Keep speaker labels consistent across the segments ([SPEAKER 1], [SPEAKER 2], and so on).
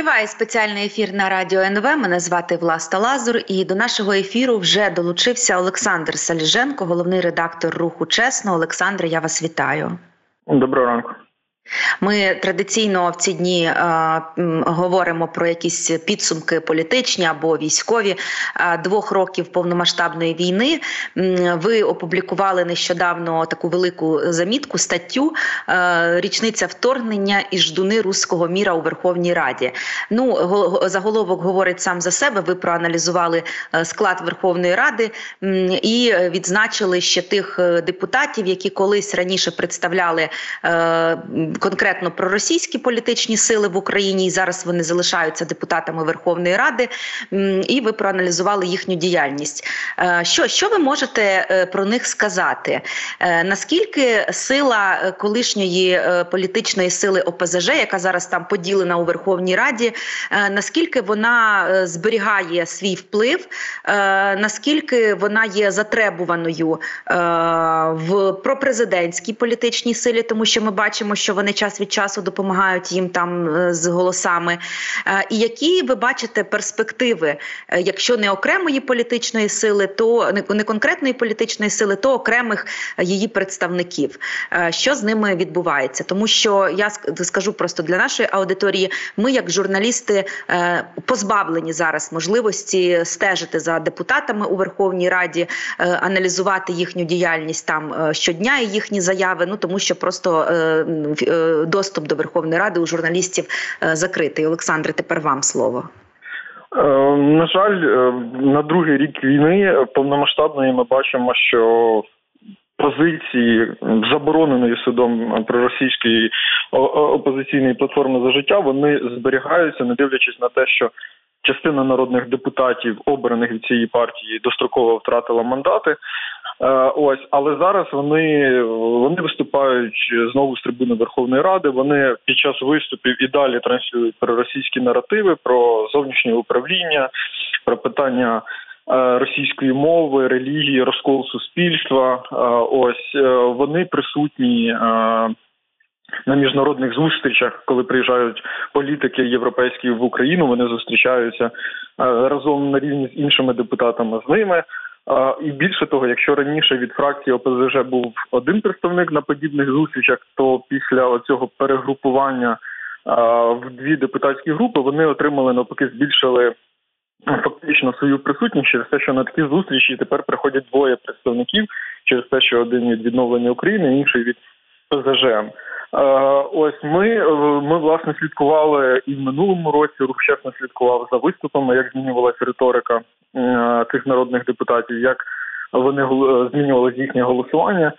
[SPEAKER 1] Триває спеціальний ефір на радіо НВ. Мене звати Власта Лазур. І до нашого ефіру вже долучився Олександр Саліженко, головний редактор руху Чесно. Олександре, я вас вітаю.
[SPEAKER 2] Доброго ранку.
[SPEAKER 1] Ми традиційно в ці дні е, говоримо про якісь підсумки політичні або військові е, двох років повномасштабної війни. Ви опублікували нещодавно таку велику замітку статтю е, річниця вторгнення і ждуни руського міра у Верховній Раді. Ну заголовок говорить сам за себе. Ви проаналізували е, склад Верховної Ради і відзначили ще тих е, депутатів, які колись раніше представляли. Конкретно про російські політичні сили в Україні, і зараз вони залишаються депутатами Верховної Ради. І ви проаналізували їхню діяльність. Е, що що ви можете е, про них сказати? Е, наскільки сила колишньої політичної сили ОПЗЖ, яка зараз там поділена у Верховній Раді, наскільки вона зберігає свій вплив, наскільки вона є затребуваною в пропрезидентській політичній силі, тому що ми бачимо, що вони час від часу допомагають їм там е, з голосами. Е, і які ви бачите перспективи, е, якщо не окремої політичної сили, то не конкретної політичної сили, то окремих її представників, що з ними відбувається? Тому що я скажу просто для нашої аудиторії, ми, як журналісти, позбавлені зараз можливості стежити за депутатами у Верховній Раді, аналізувати їхню діяльність там щодня і їхні заяви. Ну тому що просто доступ до Верховної Ради у журналістів е, закритий. Олександре, тепер вам слово.
[SPEAKER 2] Е, на жаль, е, на другий рік війни повномасштабної ми бачимо, що позиції забороненої судом проросійської опозиційної платформи за життя вони зберігаються, не дивлячись на те, що частина народних депутатів, обраних від цієї партії, достроково втратила мандати. Е, ось, але зараз вони вони виступають знову з трибуни Верховної Ради. Вони під час виступів і далі транслюють про російські наративи, про зовнішнє управління, про питання е, російської мови, релігії, розкол суспільства. Е, ось вони присутні. На міжнародних зустрічах, коли приїжджають політики європейські в Україну, вони зустрічаються разом на рівні з іншими депутатами з ними. І більше того, якщо раніше від фракції ОПЗЖ був один представник на подібних зустрічах, то після цього перегрупування в дві депутатські групи вони отримали навпаки, збільшили фактично свою присутність через те, що на такі зустрічі тепер приходять двоє представників через те, що один від відновлення України, інший від ПЗЖ. Ось ми ми власне слідкували і в минулому році рух чесно слідкував за виступами, як змінювалася риторика цих народних депутатів, як вони змінювали їхнє голосування,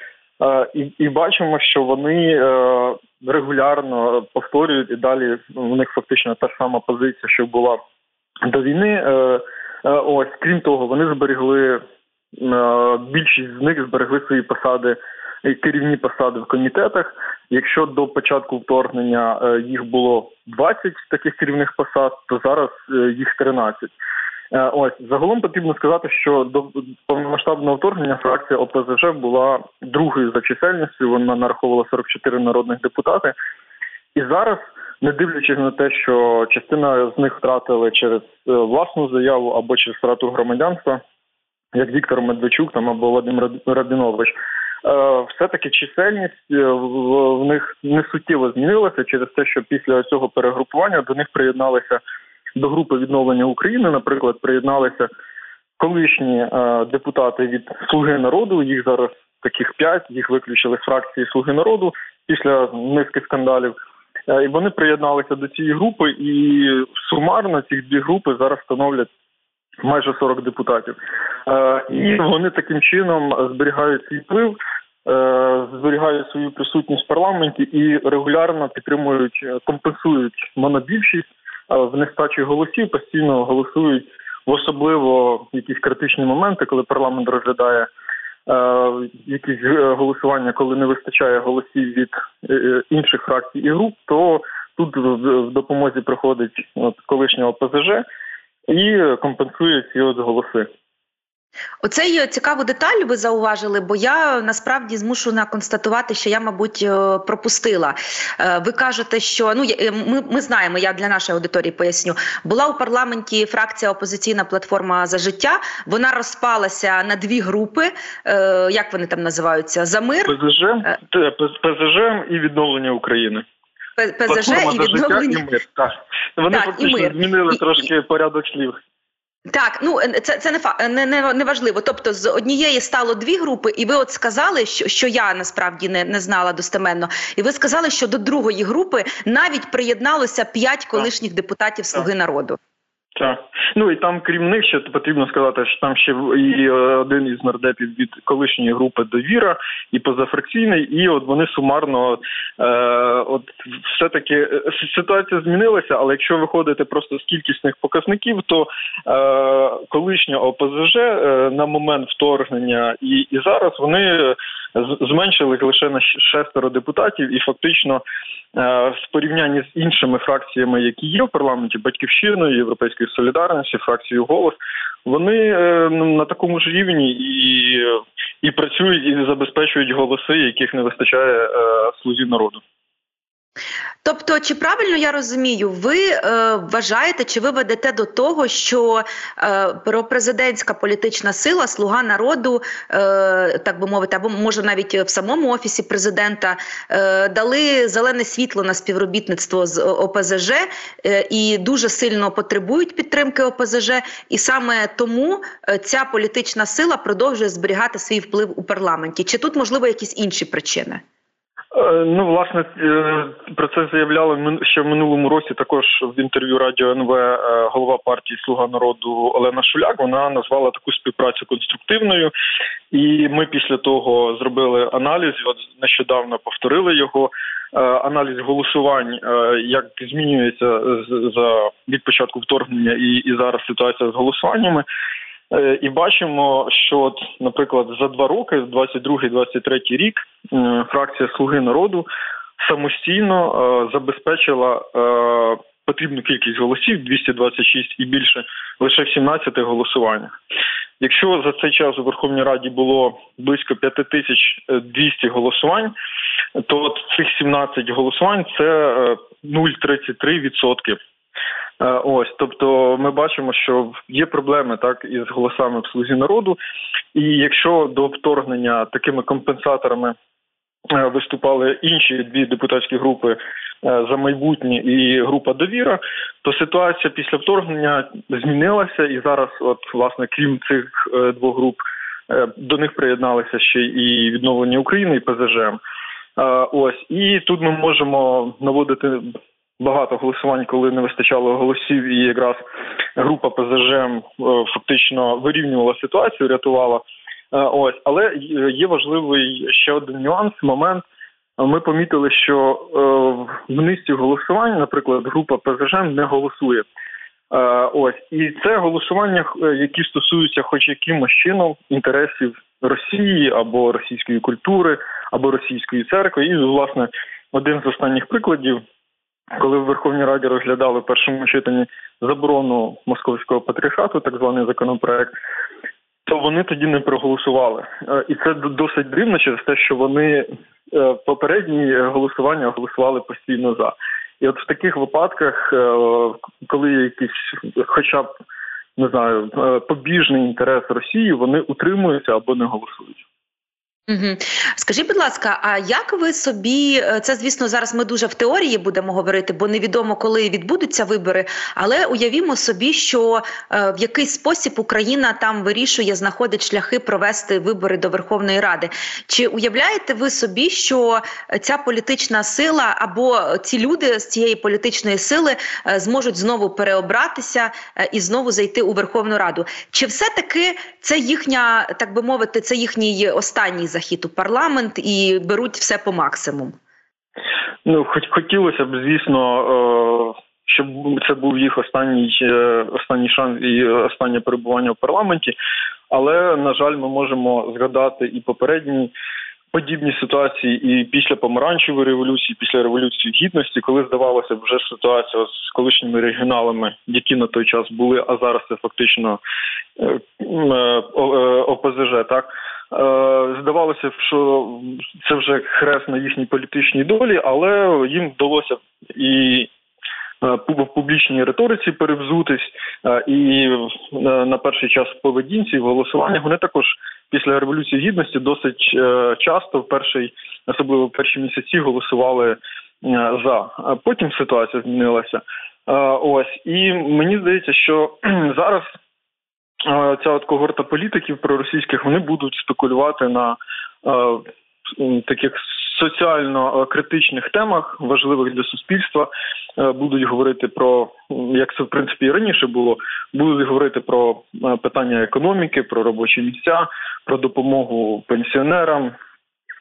[SPEAKER 2] і і бачимо, що вони е, регулярно повторюють і далі у них фактично та сама позиція, що була до війни. Е, е, ось крім того, вони зберегли більшість з них зберегли свої посади керівні посади в комітетах. Якщо до початку вторгнення е, їх було 20 таких керівних посад, то зараз е, їх 13. Е, ось загалом потрібно сказати, що до повномасштабного вторгнення фракція ОПЗЖ була другою за чисельністю. Вона нараховувала 44 народних депутати, і зараз, не дивлячись на те, що частина з них втратили через власну заяву або через втрату громадянства, як Віктор Медведчук там або Вадим Рабінович, Е, все-таки чисельність е, в них не суттєво змінилася через те, що після цього перегрупування до них приєдналися до групи відновлення України. Наприклад, приєдналися колишні е, депутати від Слуги народу. Їх зараз таких п'ять, їх виключили з фракції Слуги народу після низки скандалів. І вони приєдналися до цієї групи, і сумарно ці дві групи зараз становлять майже 40 депутатів. І вони таким чином зберігають свій вплив. Е, зберігають свою присутність в парламенті і регулярно підтримують, е, компенсують монобільшість е, в нестачі голосів, постійно голосують в особливо якісь критичні моменти, коли парламент розглядає якісь голосування, коли не вистачає голосів від інших фракцій і груп, то тут в допомозі приходить колишнього ПЗЖ і компенсує ці от голоси.
[SPEAKER 1] Оце є цікаву деталь. Ви зауважили, бо я насправді змушена констатувати, що я, мабуть, е, пропустила. Е, ви кажете, що ну е, ми ми знаємо, я для нашої аудиторії поясню. Була у парламенті фракція опозиційна платформа за життя. Вона розпалася на дві групи. Як вони там називаються? За мир
[SPEAKER 2] ПЗЖ, ПЗЖ і відновлення України.
[SPEAKER 1] ПЗЖ і відновлення
[SPEAKER 2] і мир. Так. Вони так, фактично і мир. змінили і, трошки порядок слів.
[SPEAKER 1] Так, ну е, це це не фа не, не, не важливо. Тобто, з однієї стало дві групи, і ви от сказали, що що я насправді не не знала достеменно. І ви сказали, що до другої групи навіть приєдналося п'ять колишніх депутатів Слуги народу.
[SPEAKER 2] Так. Ну і там, крім них, ще потрібно сказати, що там ще і е, один із нардепів від колишньої групи довіра, і позафракційний, і от вони сумарно е, от все-таки е, ситуація змінилася, але якщо виходити просто з кількісних показників, то е, колишня ОПЗЖ е, на момент вторгнення і, і зараз вони зменшили лише на шестеро депутатів, і фактично е, в порівнянні з іншими фракціями, які є в парламенті, батьківщиною, європейської солідарності, фракцією голос, вони е, на такому ж рівні і і працюють і забезпечують голоси, яких не вистачає е, слузі народу.
[SPEAKER 1] Тобто, чи правильно я розумію, ви е, вважаєте, чи ви ведете до того, що е, пропрезидентська політична сила, слуга народу, е, так би мовити, або може навіть в самому офісі президента е, дали зелене світло на співробітництво з ОПЗЖ е, і дуже сильно потребують підтримки ОПЗЖ, і саме тому е, ця політична сила продовжує зберігати свій вплив у парламенті? Чи тут можливо якісь інші причини?
[SPEAKER 2] Е, ну, власне, е, про це заявляли ще в минулому році. Також в інтерв'ю Радіо НВ е, голова партії Слуга народу Олена Шуляк. Вона назвала таку співпрацю конструктивною, і ми після того зробили аналіз. От нещодавно повторили його. Аналіз голосувань, як змінюється за від початку вторгнення і і зараз ситуація з голосуваннями. Е, і бачимо, що, от, наприклад, за два роки, 22-23 рік, фракція Слуги народу самостійно е, забезпечила е, потрібну кількість голосів 226 і більше лише в 17 голосуваннях. Якщо за цей час у Верховній Раді було близько 5200 голосувань, то цих 17 голосувань це 0,33%. Е, ось, тобто, ми бачимо, що є проблеми так із голосами в слузі народу, і якщо до вторгнення такими компенсаторами е, виступали інші дві депутатські групи е, за майбутнє і група довіра, то ситуація після вторгнення змінилася, і зараз, от власне, крім цих двох груп, до них приєдналися ще і відновлення України і ПЗЖ. Ось і тут ми можемо наводити багато голосувань, коли не вистачало голосів, і якраз група ПЗЖ е, фактично вирівнювала ситуацію, рятувала. Е, ось, але є важливий ще один нюанс. Момент ми помітили, що е, в низці голосувань, наприклад, група ПЗЖ не голосує. Ось і це голосування, які стосуються, хоч якимось чином, інтересів Росії або російської культури, або російської церкви. І власне один з останніх прикладів коли в Верховній Раді розглядали в першому читанні заборону московського патріархату, так званий законопроект, то вони тоді не проголосували. Е, і це досить дивно через те, що вони е, попередні голосування голосували постійно за. І от в таких випадках, е, коли є якийсь, хоча б не знаю, побіжний інтерес Росії, вони утримуються або не голосують.
[SPEAKER 1] Скажіть, будь ласка, а як ви собі е, це, звісно, зараз ми дуже в теорії будемо говорити, бо невідомо, коли відбудуться вибори. Але уявімо собі, що е, в якийсь спосіб Україна там вирішує, знаходить шляхи провести вибори до Верховної Ради. Чи уявляєте ви собі, що ця політична сила або ці люди з цієї політичної сили е, зможуть знову переобратися е, і знову зайти у Верховну Раду? Чи все таки це їхня, так би мовити, це їхній останній захід у парламент і беруть все по максимум?
[SPEAKER 2] Ну, хоч хотілося б, звісно, е, щоб це був їх останній е, останній шанс і останнє перебування в парламенті. Але на жаль, ми можемо згадати і попередні подібні ситуації і після помаранчевої революції, після революції гідності, коли здавалося вже ситуація з колишніми регіоналами, які на той час були, а зараз це фактично е, ОПЗЖ, так. Здавалося, що це вже хрест на їхній політичній долі, але їм вдалося і в публічній риториці перевзутись, і на перший час в поведінці в голосуваннях вони також після революції гідності досить е, часто в перший, особливо в перші місяці, голосували е, за. Потім ситуація змінилася. Е, ось і мені здається, що зараз ця от когорта політиків проросійських вони будуть спекулювати на таких соціально критичних темах, важливих для суспільства, будуть говорити про як це в принципі і раніше було, будуть говорити про питання економіки, про робочі місця, про допомогу пенсіонерам.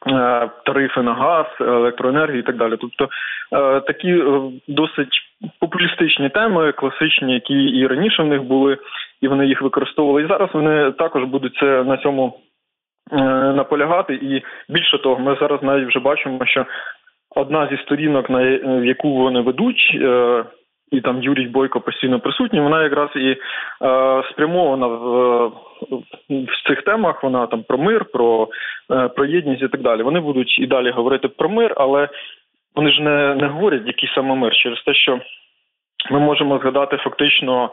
[SPEAKER 2] Е, тарифи на газ, електроенергію і так далі. Тобто е, такі е, досить популістичні теми, класичні, які і раніше в них були, і вони їх використовували. І зараз вони також будуть це на цьому наполягати. І більше того, ми зараз навіть вже бачимо, що одна зі сторінок, на яку вони ведуть, і там Юрій Бойко постійно присутній, вона якраз і е, спрямована в, в цих темах. Вона там про мир, про е, про єдність і так далі. Вони будуть і далі говорити про мир, але вони ж не, не говорять, який саме мир через те, що. Ми можемо згадати фактично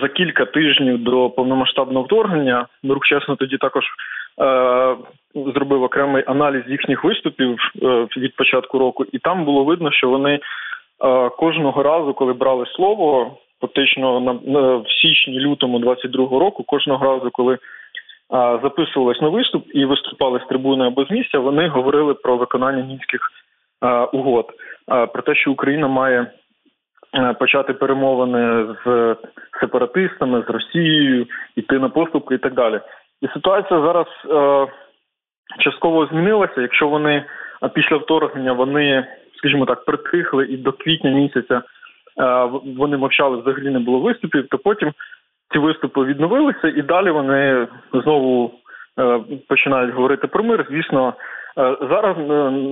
[SPEAKER 2] за кілька тижнів до повномасштабного вторгнення. Рух чесно тоді також е, зробив окремий аналіз їхніх виступів е, від початку року, і там було видно, що вони кожного разу, коли брали слово, фактично на в січні-лютому 22-го року, кожного разу, коли записувались на виступ і виступали з трибуни або з місця, вони говорили про виконання мінських угод, про те, що Україна має. Почати перемовини з сепаратистами, з Росією, йти на поступки і так далі. І ситуація зараз е, частково змінилася. Якщо вони після вторгнення вони скажімо так, притихли, і до квітня місяця е, вони мовчали, взагалі не було виступів, то потім ці виступи відновилися, і далі вони знову е, починають говорити про мир. Звісно, е, зараз,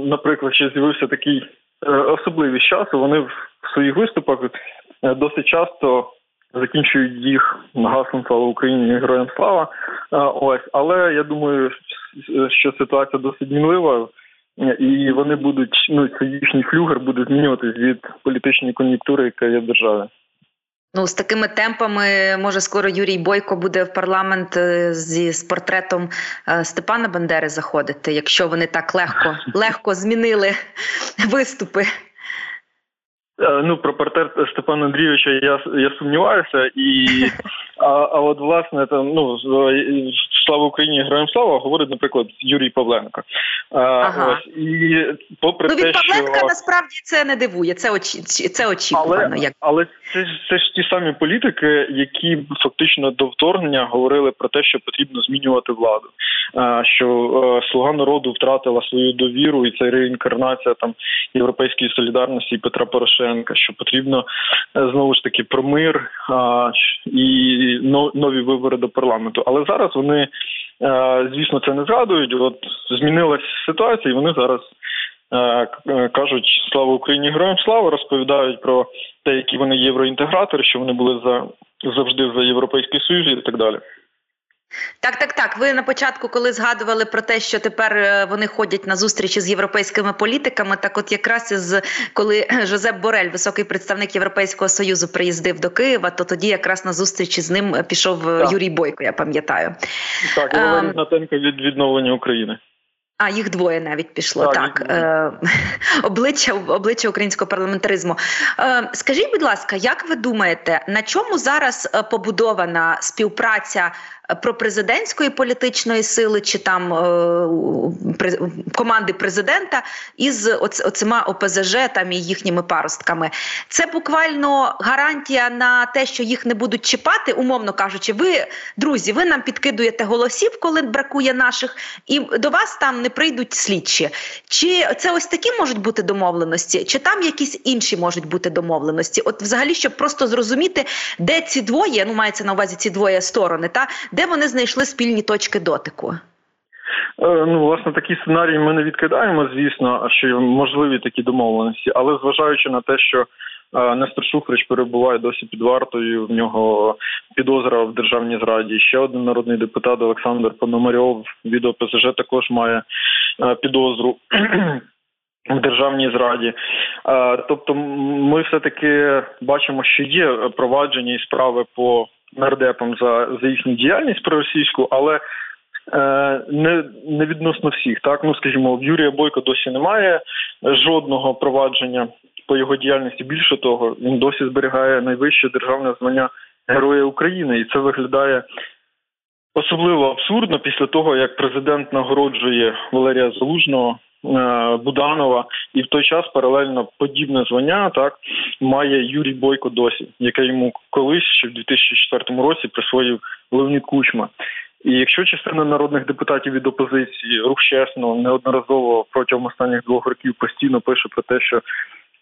[SPEAKER 2] наприклад, ще з'явився такий особливий час. Вони в своїх виступах досить часто. Закінчують їх гаслом слава Україні героям слава. Ось, але я думаю, що ситуація досить мінлива і вони будуть ну це їхній флюгер буде змінюватись від політичної кон'юнктури, яка є в державі.
[SPEAKER 1] Ну, з такими темпами може скоро Юрій Бойко буде в парламент е, зі з портретом е, Степана Бандери заходити, якщо вони так легко легко змінили виступи.
[SPEAKER 2] Е, ну, про портрет Степана Андрійовича я я сумніваюся, і а а от власне там ну слава Україні, героям слава говорить, наприклад, Юрій Павленко.
[SPEAKER 1] Ага. Ось і попри ну, від те, Павленка що... насправді це не дивує. Це очі це очікувано.
[SPEAKER 2] Але,
[SPEAKER 1] як
[SPEAKER 2] але це це ж ті самі політики, які фактично до вторгнення говорили про те, що потрібно змінювати владу. Що е, слуга народу втратила свою довіру, і це реінкарнація там європейської солідарності і Петра Порошенка. Що потрібно е, знову ж таки про мир і нові вибори до парламенту. Але зараз вони Е, звісно, це не згадують. От змінилась ситуація, і вони зараз е, кажуть слава Україні, героям слава розповідають про те, які вони євроінтегратори, що вони були за завжди за європейський союз і так далі.
[SPEAKER 1] Так, так, так. Ви на початку, коли згадували про те, що тепер е, вони ходять на зустрічі з європейськими політиками, так от якраз із коли Жозеп Борель, високий представник Європейського союзу, приїздив до Києва, то тоді якраз на зустрічі з ним пішов е, так. Юрій Бойко. Я пам'ятаю.
[SPEAKER 2] Так, ем, Гнатенко від відновлення України.
[SPEAKER 1] А їх двоє навіть пішло так. так. Е, обличчя обличчя українського парламентаризму. Е, Скажіть, будь ласка, як ви думаєте, на чому зараз е, побудована співпраця пропрезидентської політичної сили чи там е, команди президента із оцима ОПЗЖ там і їхніми паростками. Це буквально гарантія на те, що їх не будуть чіпати, умовно кажучи, ви друзі, ви нам підкидуєте голосів, коли бракує наших, і до вас там не прийдуть слідчі. Чи це ось такі можуть бути домовленості, чи там якісь інші можуть бути домовленості? От, взагалі, щоб просто зрозуміти, де ці двоє, ну мається на увазі ці двоє сторони, та де вони знайшли спільні точки дотику?
[SPEAKER 2] Ну, власне, такі сценарії ми не відкидаємо, звісно, що можливі такі домовленості, але зважаючи на те, що Нестор Шуфрич перебуває досі під вартою. В нього підозра в державній зраді. Ще один народний депутат Олександр Пономарьов від ОПЗЖ також має підозру. В державній зраді, тобто, ми все таки бачимо, що є провадження і справи по нардепам за за їхню діяльність проросійську, але е, не не відносно всіх. Так ну скажімо, в Юрія Бойко досі немає жодного провадження по його діяльності. Більше того, він досі зберігає найвище державне звання Героя України, і це виглядає особливо абсурдно після того, як президент нагороджує Валерія Залужного. Е, Буданова і в той час паралельно подібне звання так має Юрій Бойко досі, яке йому колись ще в 2004 році присвоїв Леонід Кучма. І якщо частина народних депутатів від опозиції рух чесно неодноразово протягом останніх двох років постійно пише про те, що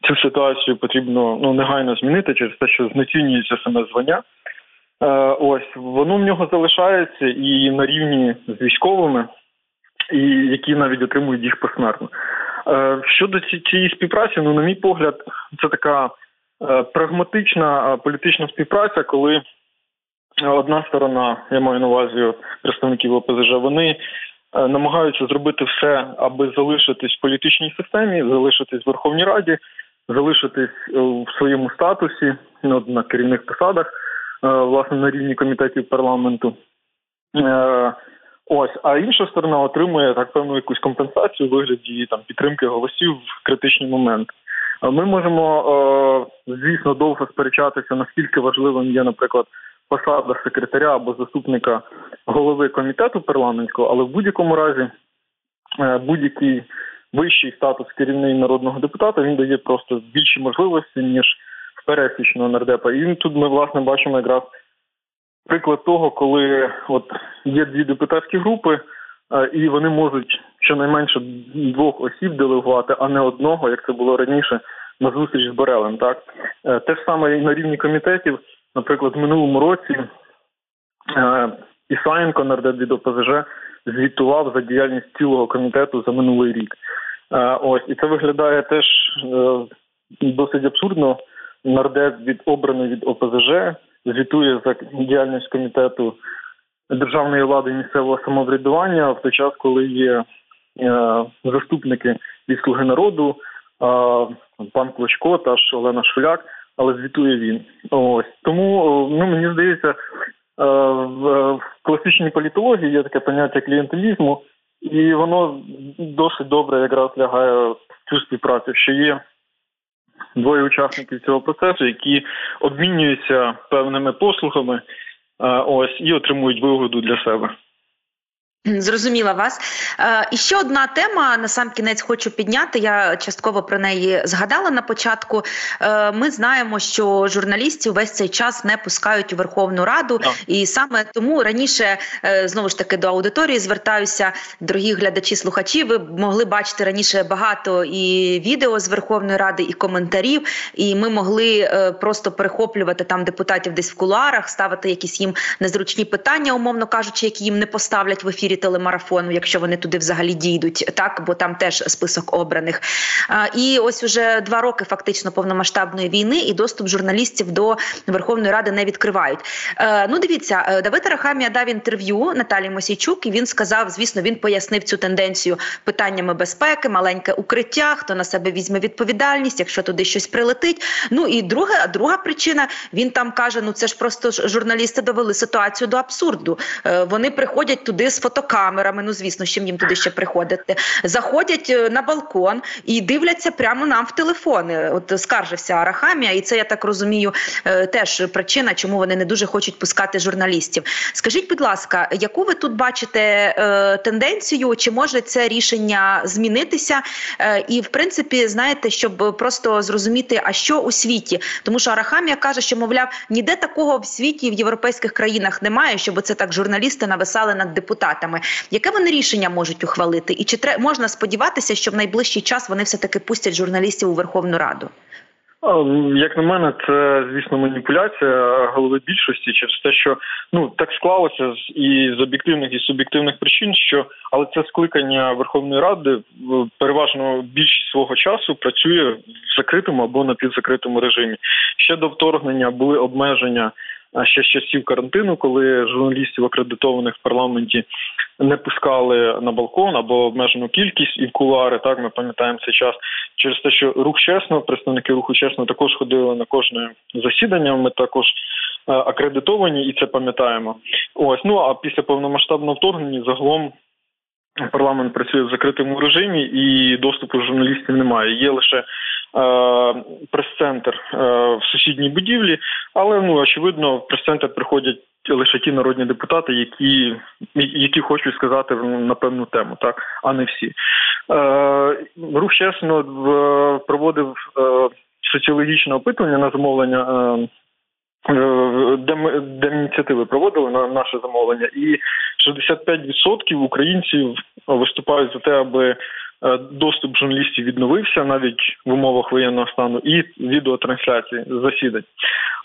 [SPEAKER 2] цю ситуацію потрібно ну негайно змінити через те, що знецінюється саме звання. Е, ось воно в нього залишається і на рівні з військовими, і які навіть отримують їх посмертно. Е, щодо цієї співпраці, ну на мій погляд, це така е, прагматична політична співпраця, коли одна сторона, я маю на увазі представників ОПЗЖ, вони намагаються зробити все, аби залишитись в політичній системі, залишитись в Верховній Раді, залишитись е, в своєму статусі ну, на керівних посадах, е, власне, на рівні комітетів парламенту. Е, ось, а інша сторона отримує так певну якусь компенсацію у вигляді там підтримки голосів в критичний момент. Ми можемо, звісно, довго сперечатися, наскільки важливим є, наприклад, посада секретаря або заступника голови комітету парламентського, але в будь-якому разі будь-який вищий статус керівний народного депутата він дає просто більші можливості ніж пересічного нардепа. І тут ми власне бачимо якраз приклад того, коли от є дві депутатські групи, е, і вони можуть щонайменше двох осіб делегувати, а не одного, як це було раніше на зустріч з Борелем. Так е, те ж саме і на рівні комітетів, наприклад, в минулому році. Е, Ісаєнко, нардеп від ОПЗЖ, звітував за діяльність цілого комітету за минулий рік. Ось і це виглядає теж досить абсурдно. Нардеп від обраний від ОПЗЖ звітує за діяльність комітету державної влади місцевого самоврядування в той час, коли є е, заступники від слуги народу, пан Клочко та ж Олена Шуляк, але звітує він. Ось тому ну мені здається, в класичній політології є таке поняття клієнтилізму. І воно досить добре якраз лягає в цю співпрацю, що є двоє учасників цього процесу, які обмінюються певними послугами, ось і отримують вигоду для себе.
[SPEAKER 1] Зрозуміла вас. Е, і ще одна тема на сам кінець хочу підняти. Я частково про неї згадала на початку. Е, ми знаємо, що журналістів весь цей час не пускають у Верховну Раду, так. і саме тому раніше е, знову ж таки до аудиторії звертаюся, дорогі глядачі, слухачі. Ви могли бачити раніше багато і відео з Верховної Ради, і коментарів. І ми могли просто перехоплювати там депутатів десь в кулуарах, ставити якісь їм незручні питання, умовно кажучи, які їм не поставлять в ефір ефірі телемарафону, якщо вони туди взагалі дійдуть, так бо там теж список обраних. І ось уже два роки фактично повномасштабної війни і доступ журналістів до Верховної Ради не відкривають. Е, ну, дивіться, е, Давид Арахамія дав інтерв'ю Наталі Мосійчук, і він сказав: звісно, він пояснив цю тенденцію питаннями безпеки, маленьке укриття, хто на себе візьме відповідальність, якщо туди щось прилетить. Ну і друга, друга причина він там каже: ну це ж просто журналісти довели ситуацію до абсурду. Е, вони приходять туди з фото фотокамерами. Ну звісно, чим їм туди ще приходити. Заходять е, на балкон і дивляться прямо нам в телефони. От скаржився Арахамія, і це я так розумію, е, теж причина, чому вони не дуже хочуть пускати журналістів. Скажіть, будь ласка, яку ви тут бачите е, тенденцію? Чи може це рішення змінитися? І в принципі, знаєте, щоб просто зрозуміти, а що у світі, тому що Арахамія каже, що мовляв, ніде такого в світі в європейських країнах немає, щоб це так журналісти нависали над депутатами депутатами. Яке вони рішення можуть ухвалити? І чи тре можна сподіватися, що в найближчий час вони все таки пустять журналістів у Верховну Раду?
[SPEAKER 2] Як на мене, це звісно маніпуляція голови більшості через те, що ну так склалося і з об'єктивних і суб'єктивних причин, що але це скликання Верховної Ради переважно більшість свого часу працює в закритому або напівзакритому режимі. Ще до вторгнення були обмеження ще з часів карантину, коли журналістів акредитованих в парламенті не пускали на балкон або обмежену кількість і в кулуари. Так ми пам'ятаємо цей час через те, що рух чесно, представники руху чесно також ходили на кожне засідання. Ми також е, акредитовані і це пам'ятаємо. Ось ну а після повномасштабного вторгнення загалом. Парламент працює в закритому режимі і доступу журналістів немає. Є лише прес-центр е, в сусідній будівлі, але ну очевидно, в прес-центр приходять лише ті народні депутати, які які хочуть сказати на певну тему, так а не всі. Е, Рух чесно проводив е, соціологічне опитування на замовлення. Е, де ми де ініціативи проводили на наше замовлення, і 65% українців виступають за те, аби Е, доступ журналістів відновився навіть в умовах воєнного стану, і відеотрансляції засідань.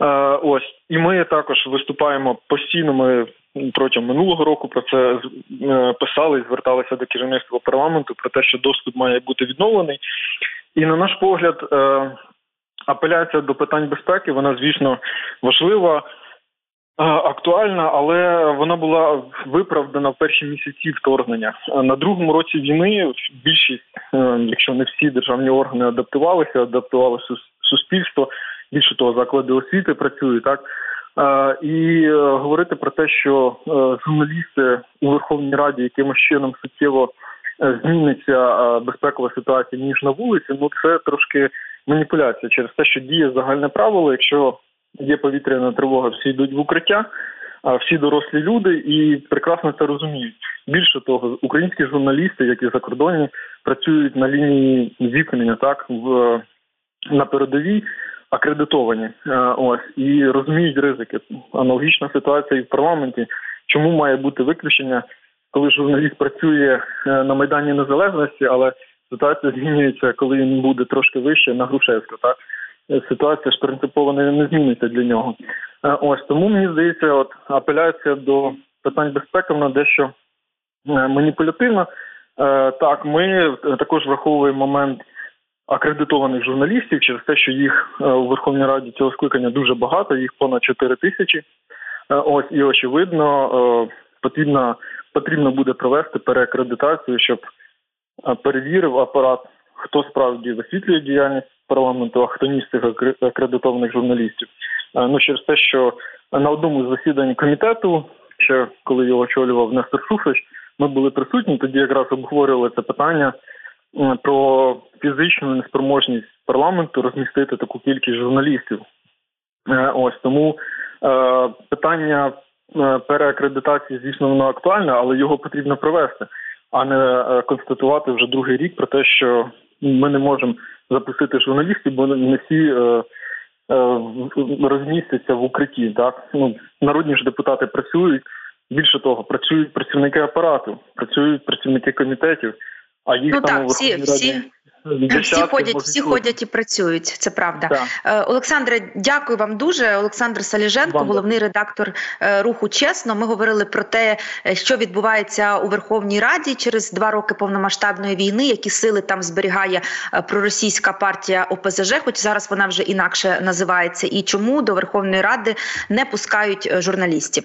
[SPEAKER 2] Е, ось і ми також виступаємо постійно. Ми протягом минулого року про це е, писали і зверталися до керівництва парламенту про те, що доступ має бути відновлений. І на наш погляд, апеляція до питань безпеки, вона звісно важлива. Актуальна, але вона була виправдана в перші місяці вторгнення. На другому році війни більшість, е, якщо не всі державні органи адаптувалися, адаптували суспільство. Більше того, заклади освіти працюють так. І е, говорити про те, що е, журналісти у Верховній Раді якимось чином суттєво зміниться безпекова ситуація ніж на вулиці. Ну це трошки маніпуляція через те, що діє загальне правило. Якщо є повітряна тривога, всі йдуть в укриття, а всі дорослі люди і прекрасно це розуміють. Більше того, українські журналісти, які закордонні, працюють на лінії зіткнення, так в на передовій акредитовані. Ось і розуміють ризики. Аналогічна ситуація і в парламенті. Чому має бути виключення, коли журналіст працює е, на майдані незалежності, але ситуація змінюється, коли він буде трошки вище на Грушевську, так ситуація ж принципово не, не зміниться для нього. Е, ось тому мені здається, от апеляція до питань безпеки вона дещо е, маніпулятивна. Е, так, ми також враховуємо момент акредитованих журналістів через те, що їх у Верховній Раді цього скликання дуже багато, їх понад 4 тисячі. Ось і очевидно, потрібно потрібно буде провести переакредитацію, щоб перевірив апарат, хто справді висвітлює діяльність парламенту, а хто ніс цих акредитованих журналістів. Ну через те, що на одному з засідань комітету, ще коли його очолював Нестор Шуфрич, ми були присутні. Тоді якраз обговорювали це питання про фізичну неспроможність парламенту розмістити таку кількість журналістів. Е, ось тому е, питання е, переакредитації, звісно, воно актуальне, але його потрібно провести, а не констатувати вже другий рік про те, що ми не можемо запустити журналістів, бо не всі е, е, розмістяться в укритті. Так ну народні ж депутати працюють. Більше того, працюють працівники апарату, працюють працівники комітетів. А їх
[SPEAKER 1] ну,
[SPEAKER 2] там
[SPEAKER 1] так, всі, всі, всі ходять, всі ходять і працюють. Це правда, так. Е, Олександре. Дякую вам дуже. Олександр Саліженко, вам головний редактор е, руху. Чесно, ми говорили про те, е, що відбувається у Верховній Раді через два роки повномасштабної війни, які сили там зберігає проросійська партія ОПЗЖ, хоч зараз вона вже інакше називається, і чому до Верховної Ради не пускають журналістів.